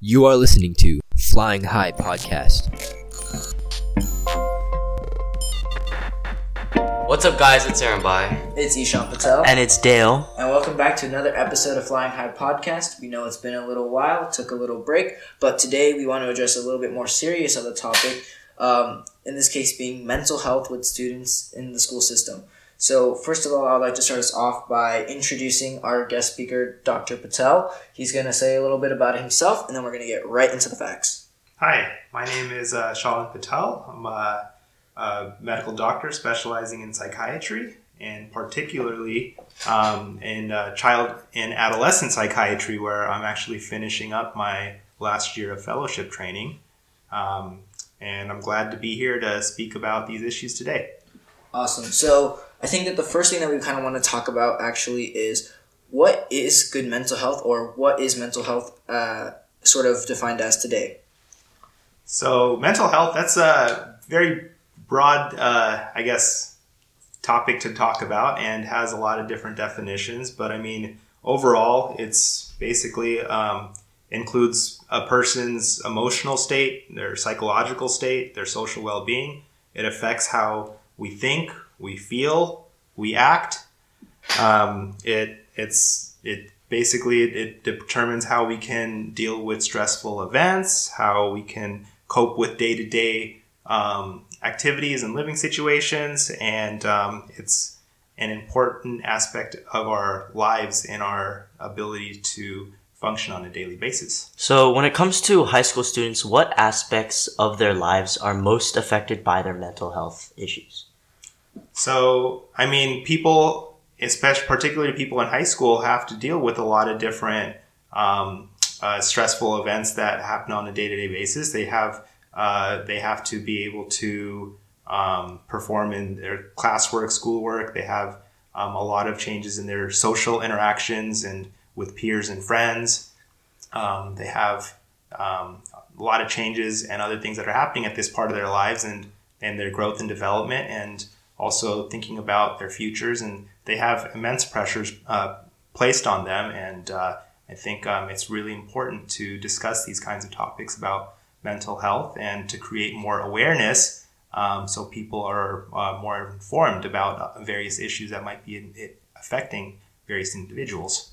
You are listening to Flying High Podcast. What's up, guys? It's Aaron Bai. It's Ishan Patel. And it's Dale. And welcome back to another episode of Flying High Podcast. We know it's been a little while, took a little break, but today we want to address a little bit more serious of the topic, um, in this case being mental health with students in the school system. So, first of all, I'd like to start us off by introducing our guest speaker, Dr. Patel. He's going to say a little bit about himself, and then we're going to get right into the facts. Hi, my name is uh, Shalan Patel. I'm a, a, medical doctor specializing in psychiatry and particularly um, in uh, child and adolescent psychiatry, where I'm actually finishing up my last year of fellowship training. Um, and I'm glad to be here to speak about these issues today. Awesome. So, I think that the first thing that we kind of want to talk about actually is what is good mental health or what is mental health uh, sort of defined as today? So, mental health, that's a very broad, uh, I guess, topic to talk about and has a lot of different definitions. But I mean, overall, it's basically um, includes a person's emotional state, their psychological state, their social well being. It affects how we think, we feel, we act. Um, it it's it basically it, it, determines how we can deal with stressful events, how we can cope with day to day activities and living situations, and um, it's an important aspect of our lives and our ability to function on a daily basis. So, when it comes to high school students, what aspects of their lives are most affected by their mental health issues? So, I mean, people, especially particularly people in high school, have to deal with a lot of different um, uh, stressful events that happen on a day to day basis. They have uh, they have to be able to um, perform in their classwork, schoolwork. They have um, a lot of changes in their social interactions and with peers and friends. Um, they have um, a lot of changes and other things that are happening at this part of their lives and and their growth and development and also thinking about their futures, and they have immense pressures uh, placed on them. And uh, I think um, it's really important to discuss these kinds of topics about mental health and to create more awareness um, so people are uh, more informed about uh, various issues that might be affecting various individuals.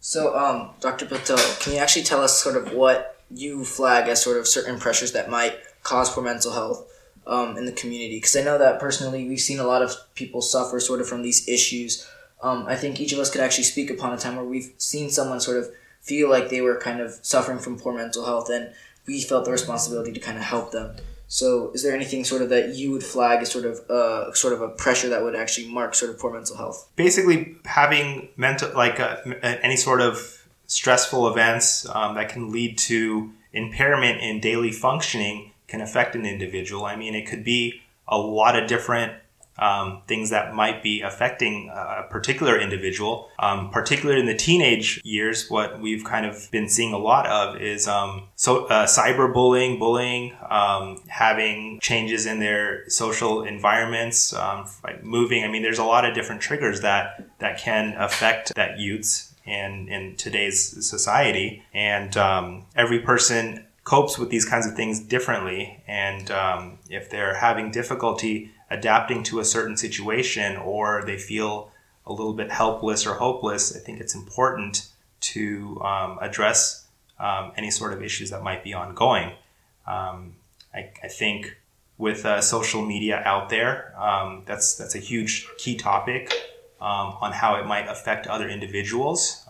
So, um, Dr. Patel, can you actually tell us sort of what you flag as sort of certain pressures that might cause poor mental health? Um, in the community because I know that personally we've seen a lot of people suffer sort of from these issues. Um, I think each of us could actually speak upon a time where we've seen someone sort of feel like they were kind of suffering from poor mental health and we felt the responsibility to kind of help them. So, is there anything sort of that you would flag as sort of a sort of a pressure that would actually mark sort of poor mental health? Basically, having mental like uh, any sort of stressful events um, that can lead to impairment in daily functioning can affect an individual. I mean, it could be a lot of different um, things that might be affecting a particular individual. Um, particularly in the teenage years, what we've kind of been seeing a lot of is um, so uh, cyberbullying, bullying, um, having changes in their social environments, um, like moving. I mean, there's a lot of different triggers that that can affect that youths in in today's society, and um, every person copes with these kinds of things differently. And um, if they're having difficulty adapting to a certain situation or they feel a little bit helpless or hopeless, I think it's important to um, address um, any sort of issues that might be ongoing. Um, I, I, think with uh, social media out there, um, that's that's a huge key topic um, on how it might affect other individuals.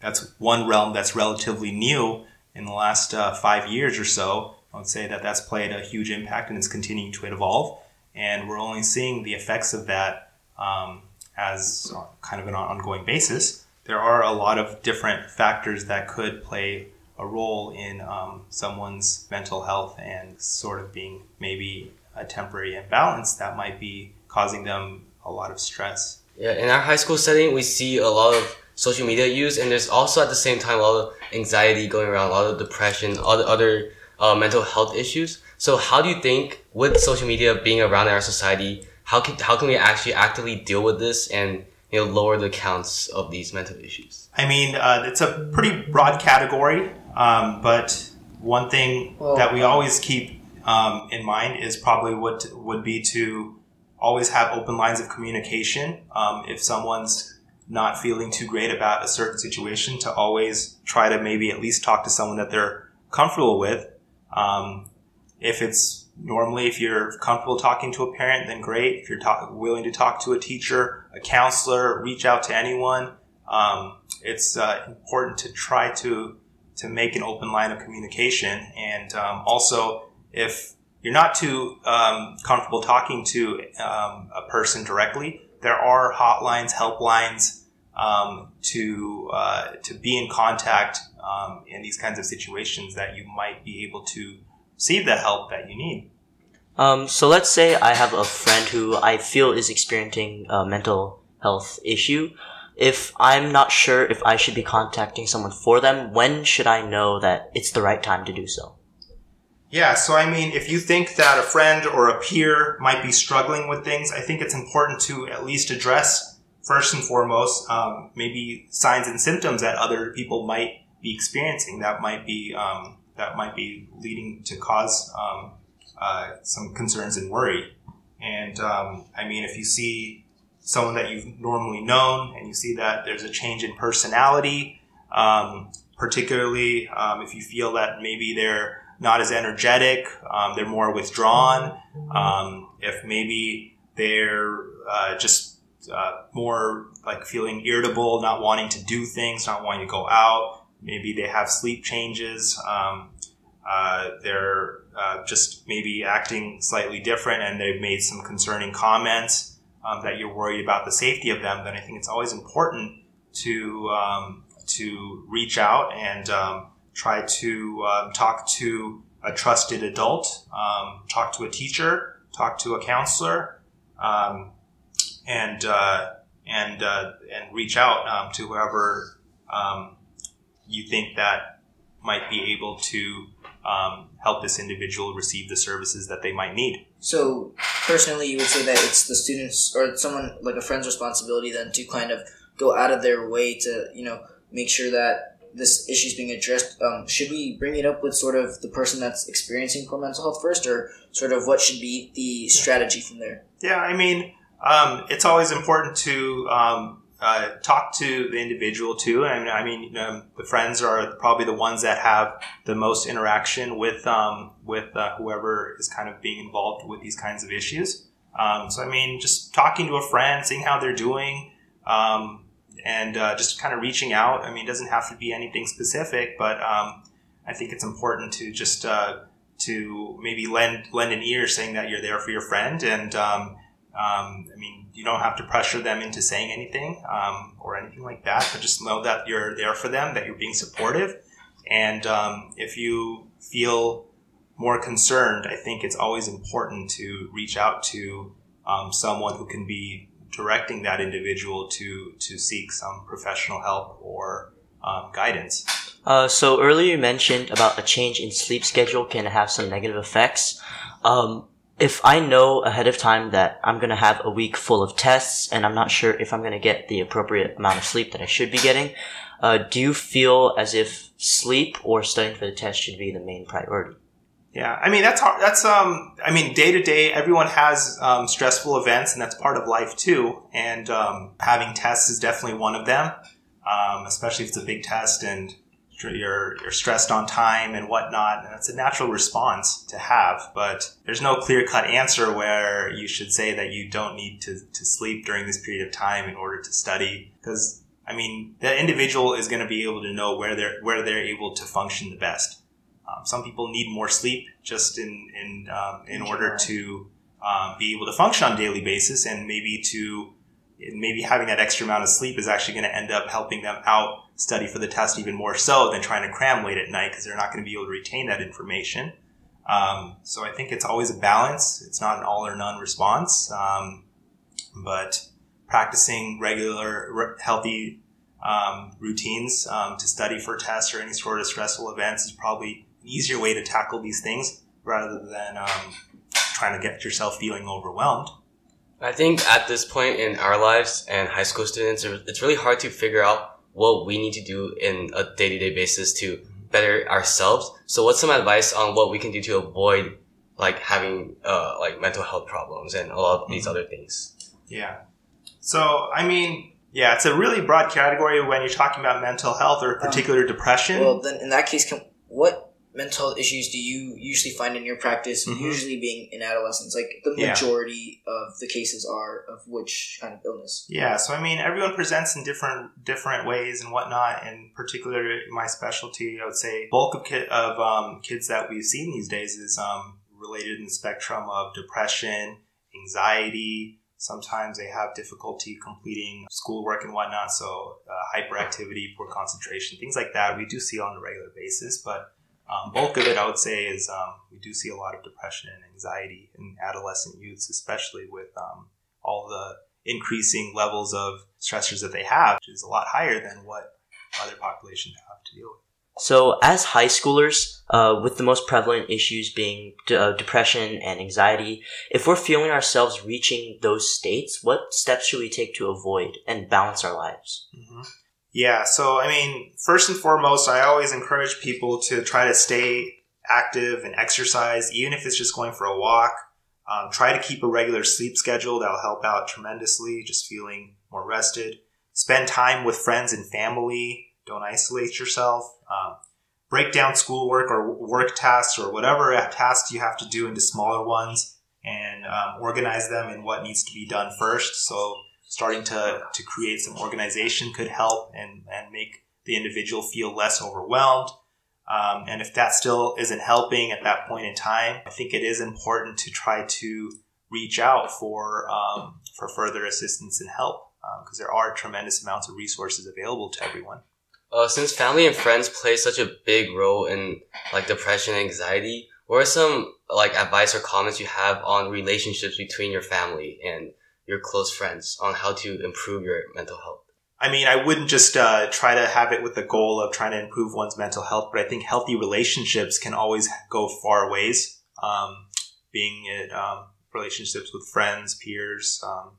that's one realm that's relatively new in the last uh, five years or so. I would say that that's played a huge impact and it's continuing to evolve. And we're only seeing the effects of that um, as kind of an ongoing basis. There are a lot of different factors that could play a role in um, someone's mental health and sort of being maybe a temporary imbalance that might be causing them a lot of stress. Yeah, in our high school setting, we see a lot of social media use, and there's also at the same time a lot of anxiety going around, a lot of depression, all the other uh, mental health issues. So how do you think with social media being around in our society, how can how can we actually actively deal with this and you know lower the counts of these mental issues? I mean, uh, it's a pretty broad category. Um, but one thing Well, that we always keep um, in mind is probably what would be to always have open lines of communication. Um, if someone's not feeling too great about a certain situation, to always try to maybe at least talk to someone that they're comfortable with. Um, if it's normally if you're comfortable talking to a parent, then great. If you're talk, willing to talk to a teacher, a counselor, reach out to anyone. Um, it's uh, important to try to to make an open line of communication, and um, also if you're not too um, comfortable talking to um, a person directly, there are hotlines, helplines um, to uh, to be in contact um, in these kinds of situations that you might be able to receive the help that you need. Um, so let's say I have a friend who I feel is experiencing a mental health issue. If I'm not sure if I should be contacting someone for them, when should I know that it's the right time to do so? Yeah, so I mean, if you think that a friend or a peer might be struggling with things, I think it's important to at least address first and foremost um, maybe signs and symptoms that other people might be experiencing that might be um, that might be leading to cause um, uh, some concerns and worry. And um, I mean, if you see someone that you've normally known and you see that there's a change in personality, um, particularly um, if you feel that maybe they're not as energetic, um, they're more withdrawn, um, if maybe they're uh, just uh, more like feeling irritable, not wanting to do things, not wanting to go out, maybe they have sleep changes, um, uh, they're uh, just maybe acting slightly different and they've made some concerning comments um, that you're worried about the safety of them, then I think it's always important to um, to reach out and um, try to um, talk to a trusted adult, um, talk to a teacher, talk to a counselor, um, and uh, and uh, and reach out um, to whoever um, you think that might be able to um, help this individual receive the services that they might need. So personally, you would say that it's the students or someone like a friend's responsibility then to kind of go out of their way to you know make sure that this issue is being addressed. Um, should we bring it up with sort of the person that's experiencing poor mental health first, or sort of what should be the strategy from there? Yeah, I mean, um, it's always important to um, uh, talk to the individual too. And I mean, um, the friends are probably the ones that have the most interaction with um, with uh, whoever is kind of being involved with these kinds of issues. Um, so I mean, just talking to a friend, seeing how they're doing, um, and uh, just kind of reaching out. I mean, it doesn't have to be anything specific, but um, I think it's important to just uh, to maybe lend lend an ear, saying that you're there for your friend, and um, um, I mean, you don't have to pressure them into saying anything um, or anything like that, but just know that you're there for them, that you're being supportive. And um, if you feel more concerned, I think it's always important to reach out to um, someone who can be directing that individual to to seek some professional help or um, guidance. Uh, so earlier you mentioned about a change in sleep schedule can have some negative effects. Um, if I know ahead of time that I'm gonna have a week full of tests and I'm not sure if I'm gonna get the appropriate amount of sleep that I should be getting, uh, do you feel as if sleep or studying for the test should be the main priority? Yeah, I mean that's hard. That's um, I mean day to day, everyone has um, stressful events, and that's part of life too. And um, having tests is definitely one of them, um, especially if it's a big test and you're you're stressed on time and whatnot. And that's a natural response to have, but there's no clear cut answer where you should say that you don't need to to sleep during this period of time in order to study because. I mean, the individual is going to be able to know where they're where they're able to function the best. Um, some people need more sleep just in in um, in order to um, be able to function on a daily basis, and maybe to maybe having that extra amount of sleep is actually going to end up helping them out study for the test even more so than trying to cram late at night because they're not going to be able to retain that information. Um, so I think it's always a balance. It's not an all or none response, um, but practicing regular, re- healthy um, routines um, to study for tests or any sort of stressful events is probably easier way to tackle these things rather than um, trying to get yourself feeling overwhelmed. I think at this point in our lives and high school students, it's really hard to figure out what we need to do in a day to day basis to better ourselves. So what's some advice on what we can do to avoid like having uh like mental health problems and a lot of these other things? Yeah. So, I mean, yeah, it's a really broad category when you're talking about mental health or particular depression. Well, then in that case, can, what mental health issues do you usually find in your practice? Mhm. Usually being in adolescence, like the Yeah. majority of the cases are of which kind of illness? Yeah, so I mean, everyone presents in different different ways and whatnot. In particular, my specialty, I would say, bulk of ki- of um, kids that we've seen these days is um, related in the spectrum of depression, anxiety. Sometimes they have difficulty completing schoolwork and whatnot, so uh, hyperactivity, poor concentration, things like that. We do see on a regular basis, but um, bulk of it, I would say, is um, we do see a lot of depression and anxiety in adolescent youths, especially with um, all the increasing levels of stressors that they have, which is a lot higher than what other populations have to deal with. So, as high schoolers, uh, with the most prevalent issues being d- uh, depression and anxiety, if we're feeling ourselves reaching those states, what steps should we take to avoid and balance our lives? hmm Yeah, so I mean, first and foremost, I always encourage people to try to stay active and exercise, even if it's just going for a walk. Um, try to keep a regular sleep schedule. That'll help out tremendously, just feeling more rested. Spend time with friends and family. Don't isolate yourself. Um, break down schoolwork or work tasks or whatever tasks you have to do into smaller ones and um, organize them in what needs to be done first. So starting to, to create some organization could help and, and make the individual feel less overwhelmed. Um, and if that still isn't helping at that point in time, I think it is important to try to reach out for um, for further assistance and help because there are tremendous amounts of resources available to everyone. Uh, since family and friends play such a big role in like depression and anxiety, what are some like advice or comments you have on relationships between your family and your close friends on how to improve your mental health? I mean, I wouldn't just uh, try to have it with the goal of trying to improve one's mental health, but I think healthy relationships can always go far ways. Um, being it um, relationships with friends, peers, um,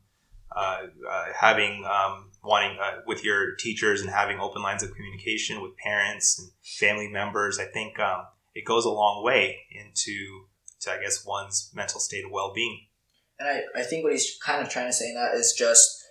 uh, uh, having um, wanting uh, with your teachers and having open lines of communication with parents and family members. I think um, it goes a long way into, to, I guess, one's mental state of well being. And I, I think what he's kind of trying to say in that is just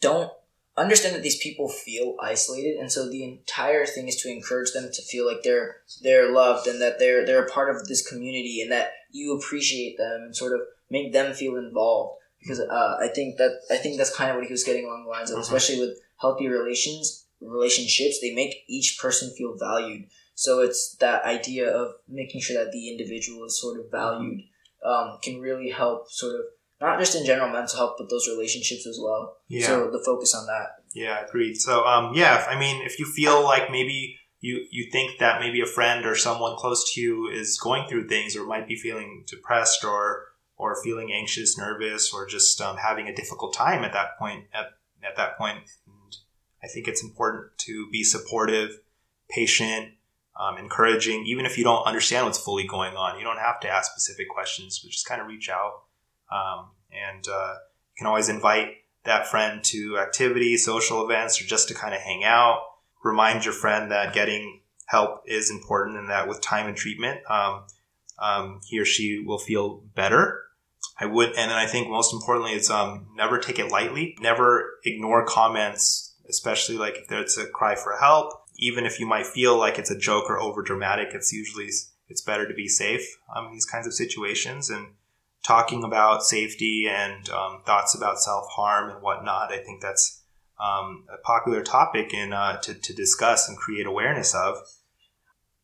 don't understand that these people feel isolated. And so the entire thing is to encourage them to feel like they're they're loved and that they're they're a part of this community and that you appreciate them and sort of make them feel involved. Because uh, I think that I think that's kind of what he was getting along the lines of Mhm. especially with healthy relations relationships they make each person feel valued. So it's that idea of making sure that the individual is sort of valued um, can really help sort of not just in general mental health, but those relationships as well. Yeah. So the focus on that. Yeah, agreed. So, um, yeah, I mean, if you feel like maybe you you think that maybe a friend or someone close to you is going through things, or might be feeling depressed, or or feeling anxious, nervous, or just um, having a difficult time at that point at at that point, and I think it's important to be supportive, patient, um, encouraging, even if you don't understand what's fully going on. You don't have to ask specific questions, but just kind of reach out, um, and uh, you can always invite that friend to activities, social events, or just to kind of hang out. Remind your friend that getting help is important and that with time and treatment, um, um, he or she will feel better. I would, and then I think most importantly it's um, never take it lightly. Never ignore comments, especially like if there's a cry for help. Even if you might feel like it's a joke or over dramatic, it's usually it's better to be safe um, in these kinds of situations and talking about safety and um, thoughts about self harm and whatnot. I think that's um, a popular topic in uh, to, to discuss and create awareness of.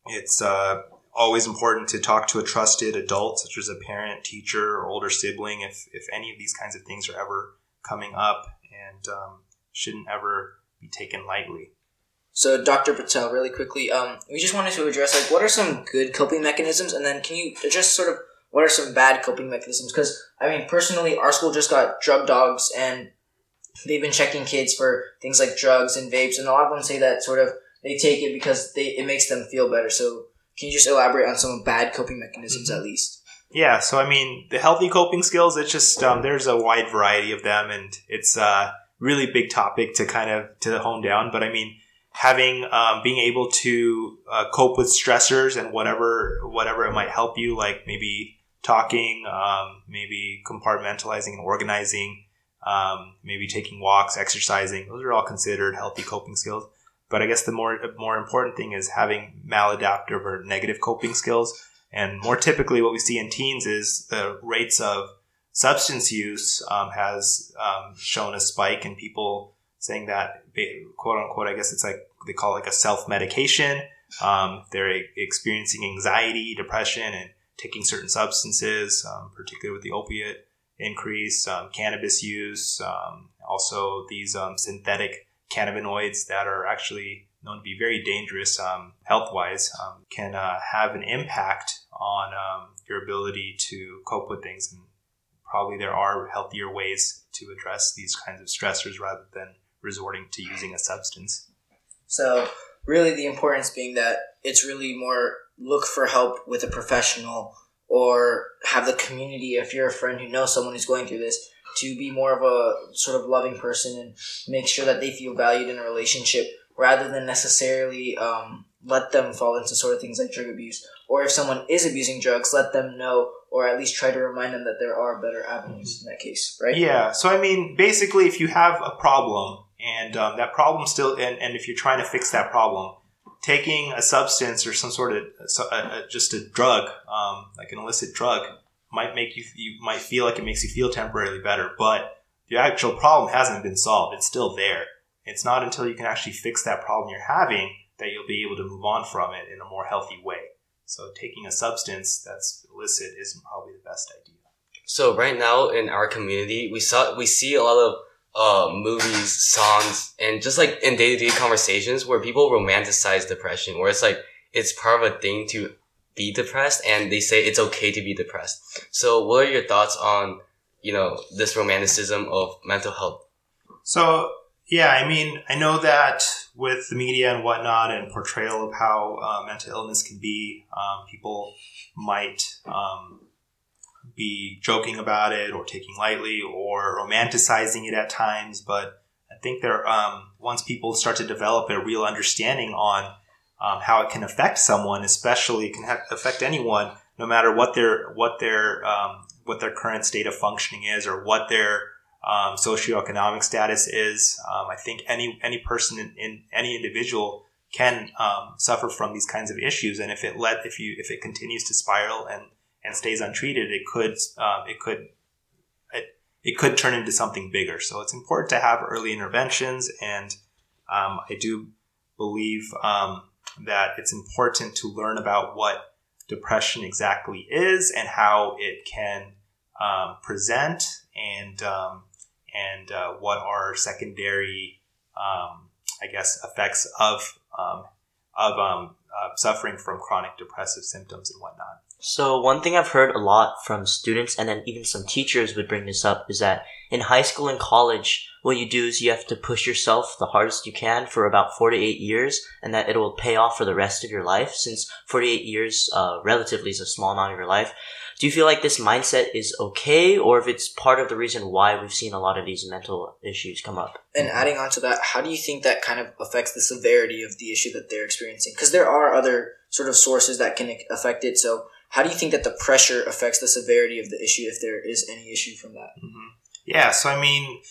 It's uh, always important to talk to a trusted adult, such as a parent, teacher, or older sibling, if if any of these kinds of things are ever coming up, and um, shouldn't ever be taken lightly. So Dr. Patel, really quickly, um, we just wanted to address like what are some good coping mechanisms, and then can you address sort of what are some bad coping mechanisms? Because I mean, personally, our school just got drug dogs, and they've been checking kids for things like drugs and vapes, and a lot of them say that sort of they take it because they it makes them feel better. So can you just elaborate on some bad coping mechanisms at least? Yeah, so I mean, the healthy coping skills, it's just, um, there's a wide variety of them, and it's a really big topic to kind of, to hone down. But I mean, having um, being able to uh, cope with stressors and whatever whatever it might help you, like maybe talking, um, maybe compartmentalizing and organizing, um, maybe taking walks, exercising. Those are all considered healthy coping skills. But I guess the more more important thing is having maladaptive or negative coping skills. And more typically, what we see in teens is the rates of substance use um, has um, shown a spike and people saying that quote unquote. I guess it's like they call it like a self medication. Um, they're experiencing anxiety, depression, and taking certain substances, um, particularly with the opiate increase, um, cannabis use, um, also these synthetic cannabinoids that are actually known to be very dangerous um, health wise um, can uh, have an impact on um, your ability to cope with things. And probably there are healthier ways to address these kinds of stressors rather than resorting to using a substance. So, really, the importance being that it's really more look for help with a professional or have the community if you're a friend who knows someone who's going through this to be more of a sort of loving person and make sure that they feel valued in a relationship rather than necessarily um, let them fall into sort of things like drug abuse. Or if someone is abusing drugs, let them know or at least try to remind them that there are better avenues in that case, right? Yeah. So, I mean, basically, if you have a problem and um, that problem still, and, and if you're trying to fix that problem, taking a substance or some sort of uh, uh, just a drug, um, like an illicit drug, might make you you might feel like it makes you feel temporarily better, but the actual problem hasn't been solved. It's still there. It's not until you can actually fix that problem you're having that you'll be able to move on from it in a more healthy way. So taking a substance that's illicit isn't probably the best idea. So right now in our community, we saw we see a lot of uh, movies, songs, and just like in day to day conversations where people romanticize depression, where it's like it's part of a thing to be depressed and they say it's okay to be depressed. So what are your thoughts on, you know, this romanticism of mental health? So, yeah, I mean, I know that with the media and whatnot and portrayal of how uh, mental illness can be, um, people might um, be joking about it or taking lightly or romanticizing it at times. But I think there, um, once people start to develop a real understanding on um, how it can affect someone, especially can ha- affect anyone, no matter what their what their um, what their current state of functioning is or what their um, socioeconomic status is. Um, I think any any person in, in any individual can um, suffer from these kinds of issues, and if it let if you if it continues to spiral and and stays untreated, it could um, it could it, it could turn into something bigger. So it's important to have early interventions, and I do believe um, that it's important to learn about what depression exactly is and how it can um, present and um, and uh, what are secondary, um, I guess, effects of um, of um, uh, suffering from chronic depressive symptoms and whatnot. So one thing I've heard a lot from students and then even some teachers would bring this up is that in high school and college, what you do is you have to push yourself the hardest you can for about four to eight years and that it will pay off for the rest of your life since 48 years, uh, relatively is a small amount of your life. Do you feel like this mindset is okay or if it's part of the reason why we've seen a lot of these mental issues come up? And adding on to that, how do you think that kind of affects the severity of the issue that they're experiencing? Because there are other sort of sources that can affect it. So how do you think that the pressure affects the severity of the issue if there is any issue from that? Mm-hmm. Yeah, so I mean,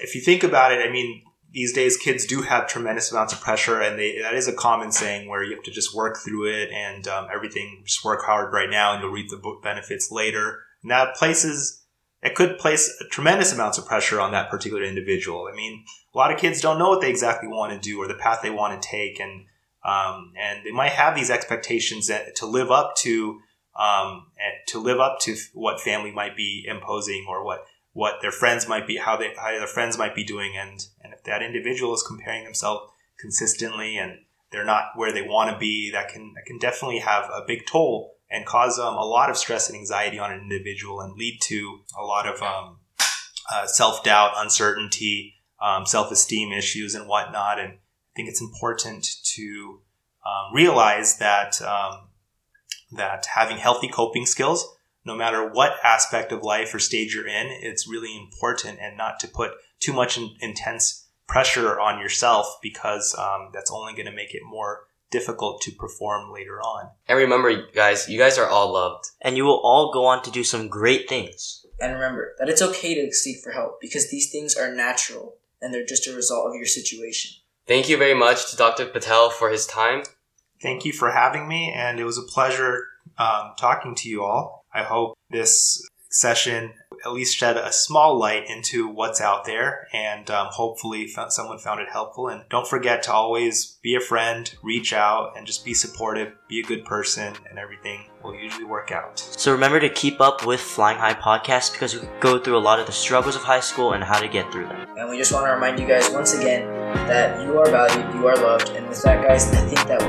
if you think about it, I mean, these days kids do have tremendous amounts of pressure, and they, that is a common saying where you have to just work through it and um, everything. Just work hard right now, and you'll reap the benefits later. And that places it could place tremendous amounts of pressure on that particular individual. I mean, a lot of kids don't know what they exactly want to do or the path they want to take, and um, and they might have these expectations that, to live up to um, to live up to what family might be imposing or what what their friends might be how they how their friends might be doing. And and if that individual is comparing themselves consistently and they're not where they want to be that can that can definitely have a big toll and cause um, a lot of stress and anxiety on an individual and lead to a lot of um, uh, self-doubt uncertainty um, self-esteem issues and whatnot. And i think it's important to um, realize that um, that having healthy coping skills, no matter what aspect of life or stage you're in, it's really important and not to put too much in, intense pressure on yourself because um, that's only going to make it more difficult to perform later on. And remember, guys, you guys are all loved. And you will all go on to do some great things. And remember that it's okay to seek for help because these things are natural and they're just a result of your situation. Thank you very much to Dr. Patel for his time. Thank you for having me, and it was a pleasure um, talking to you all. I hope this session at least shed a small light into what's out there and um, hopefully someone found it helpful. And don't forget to always be a friend reach out and just be supportive be a good person and everything will usually work out. So remember to keep up with flying high podcast because we go through a lot of the struggles of high school and how to get through them. And we just want to remind you guys once again that you are valued you are loved and with that guys i think that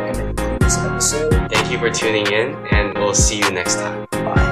this episode. Thank you for tuning in and we'll see you next time. Bye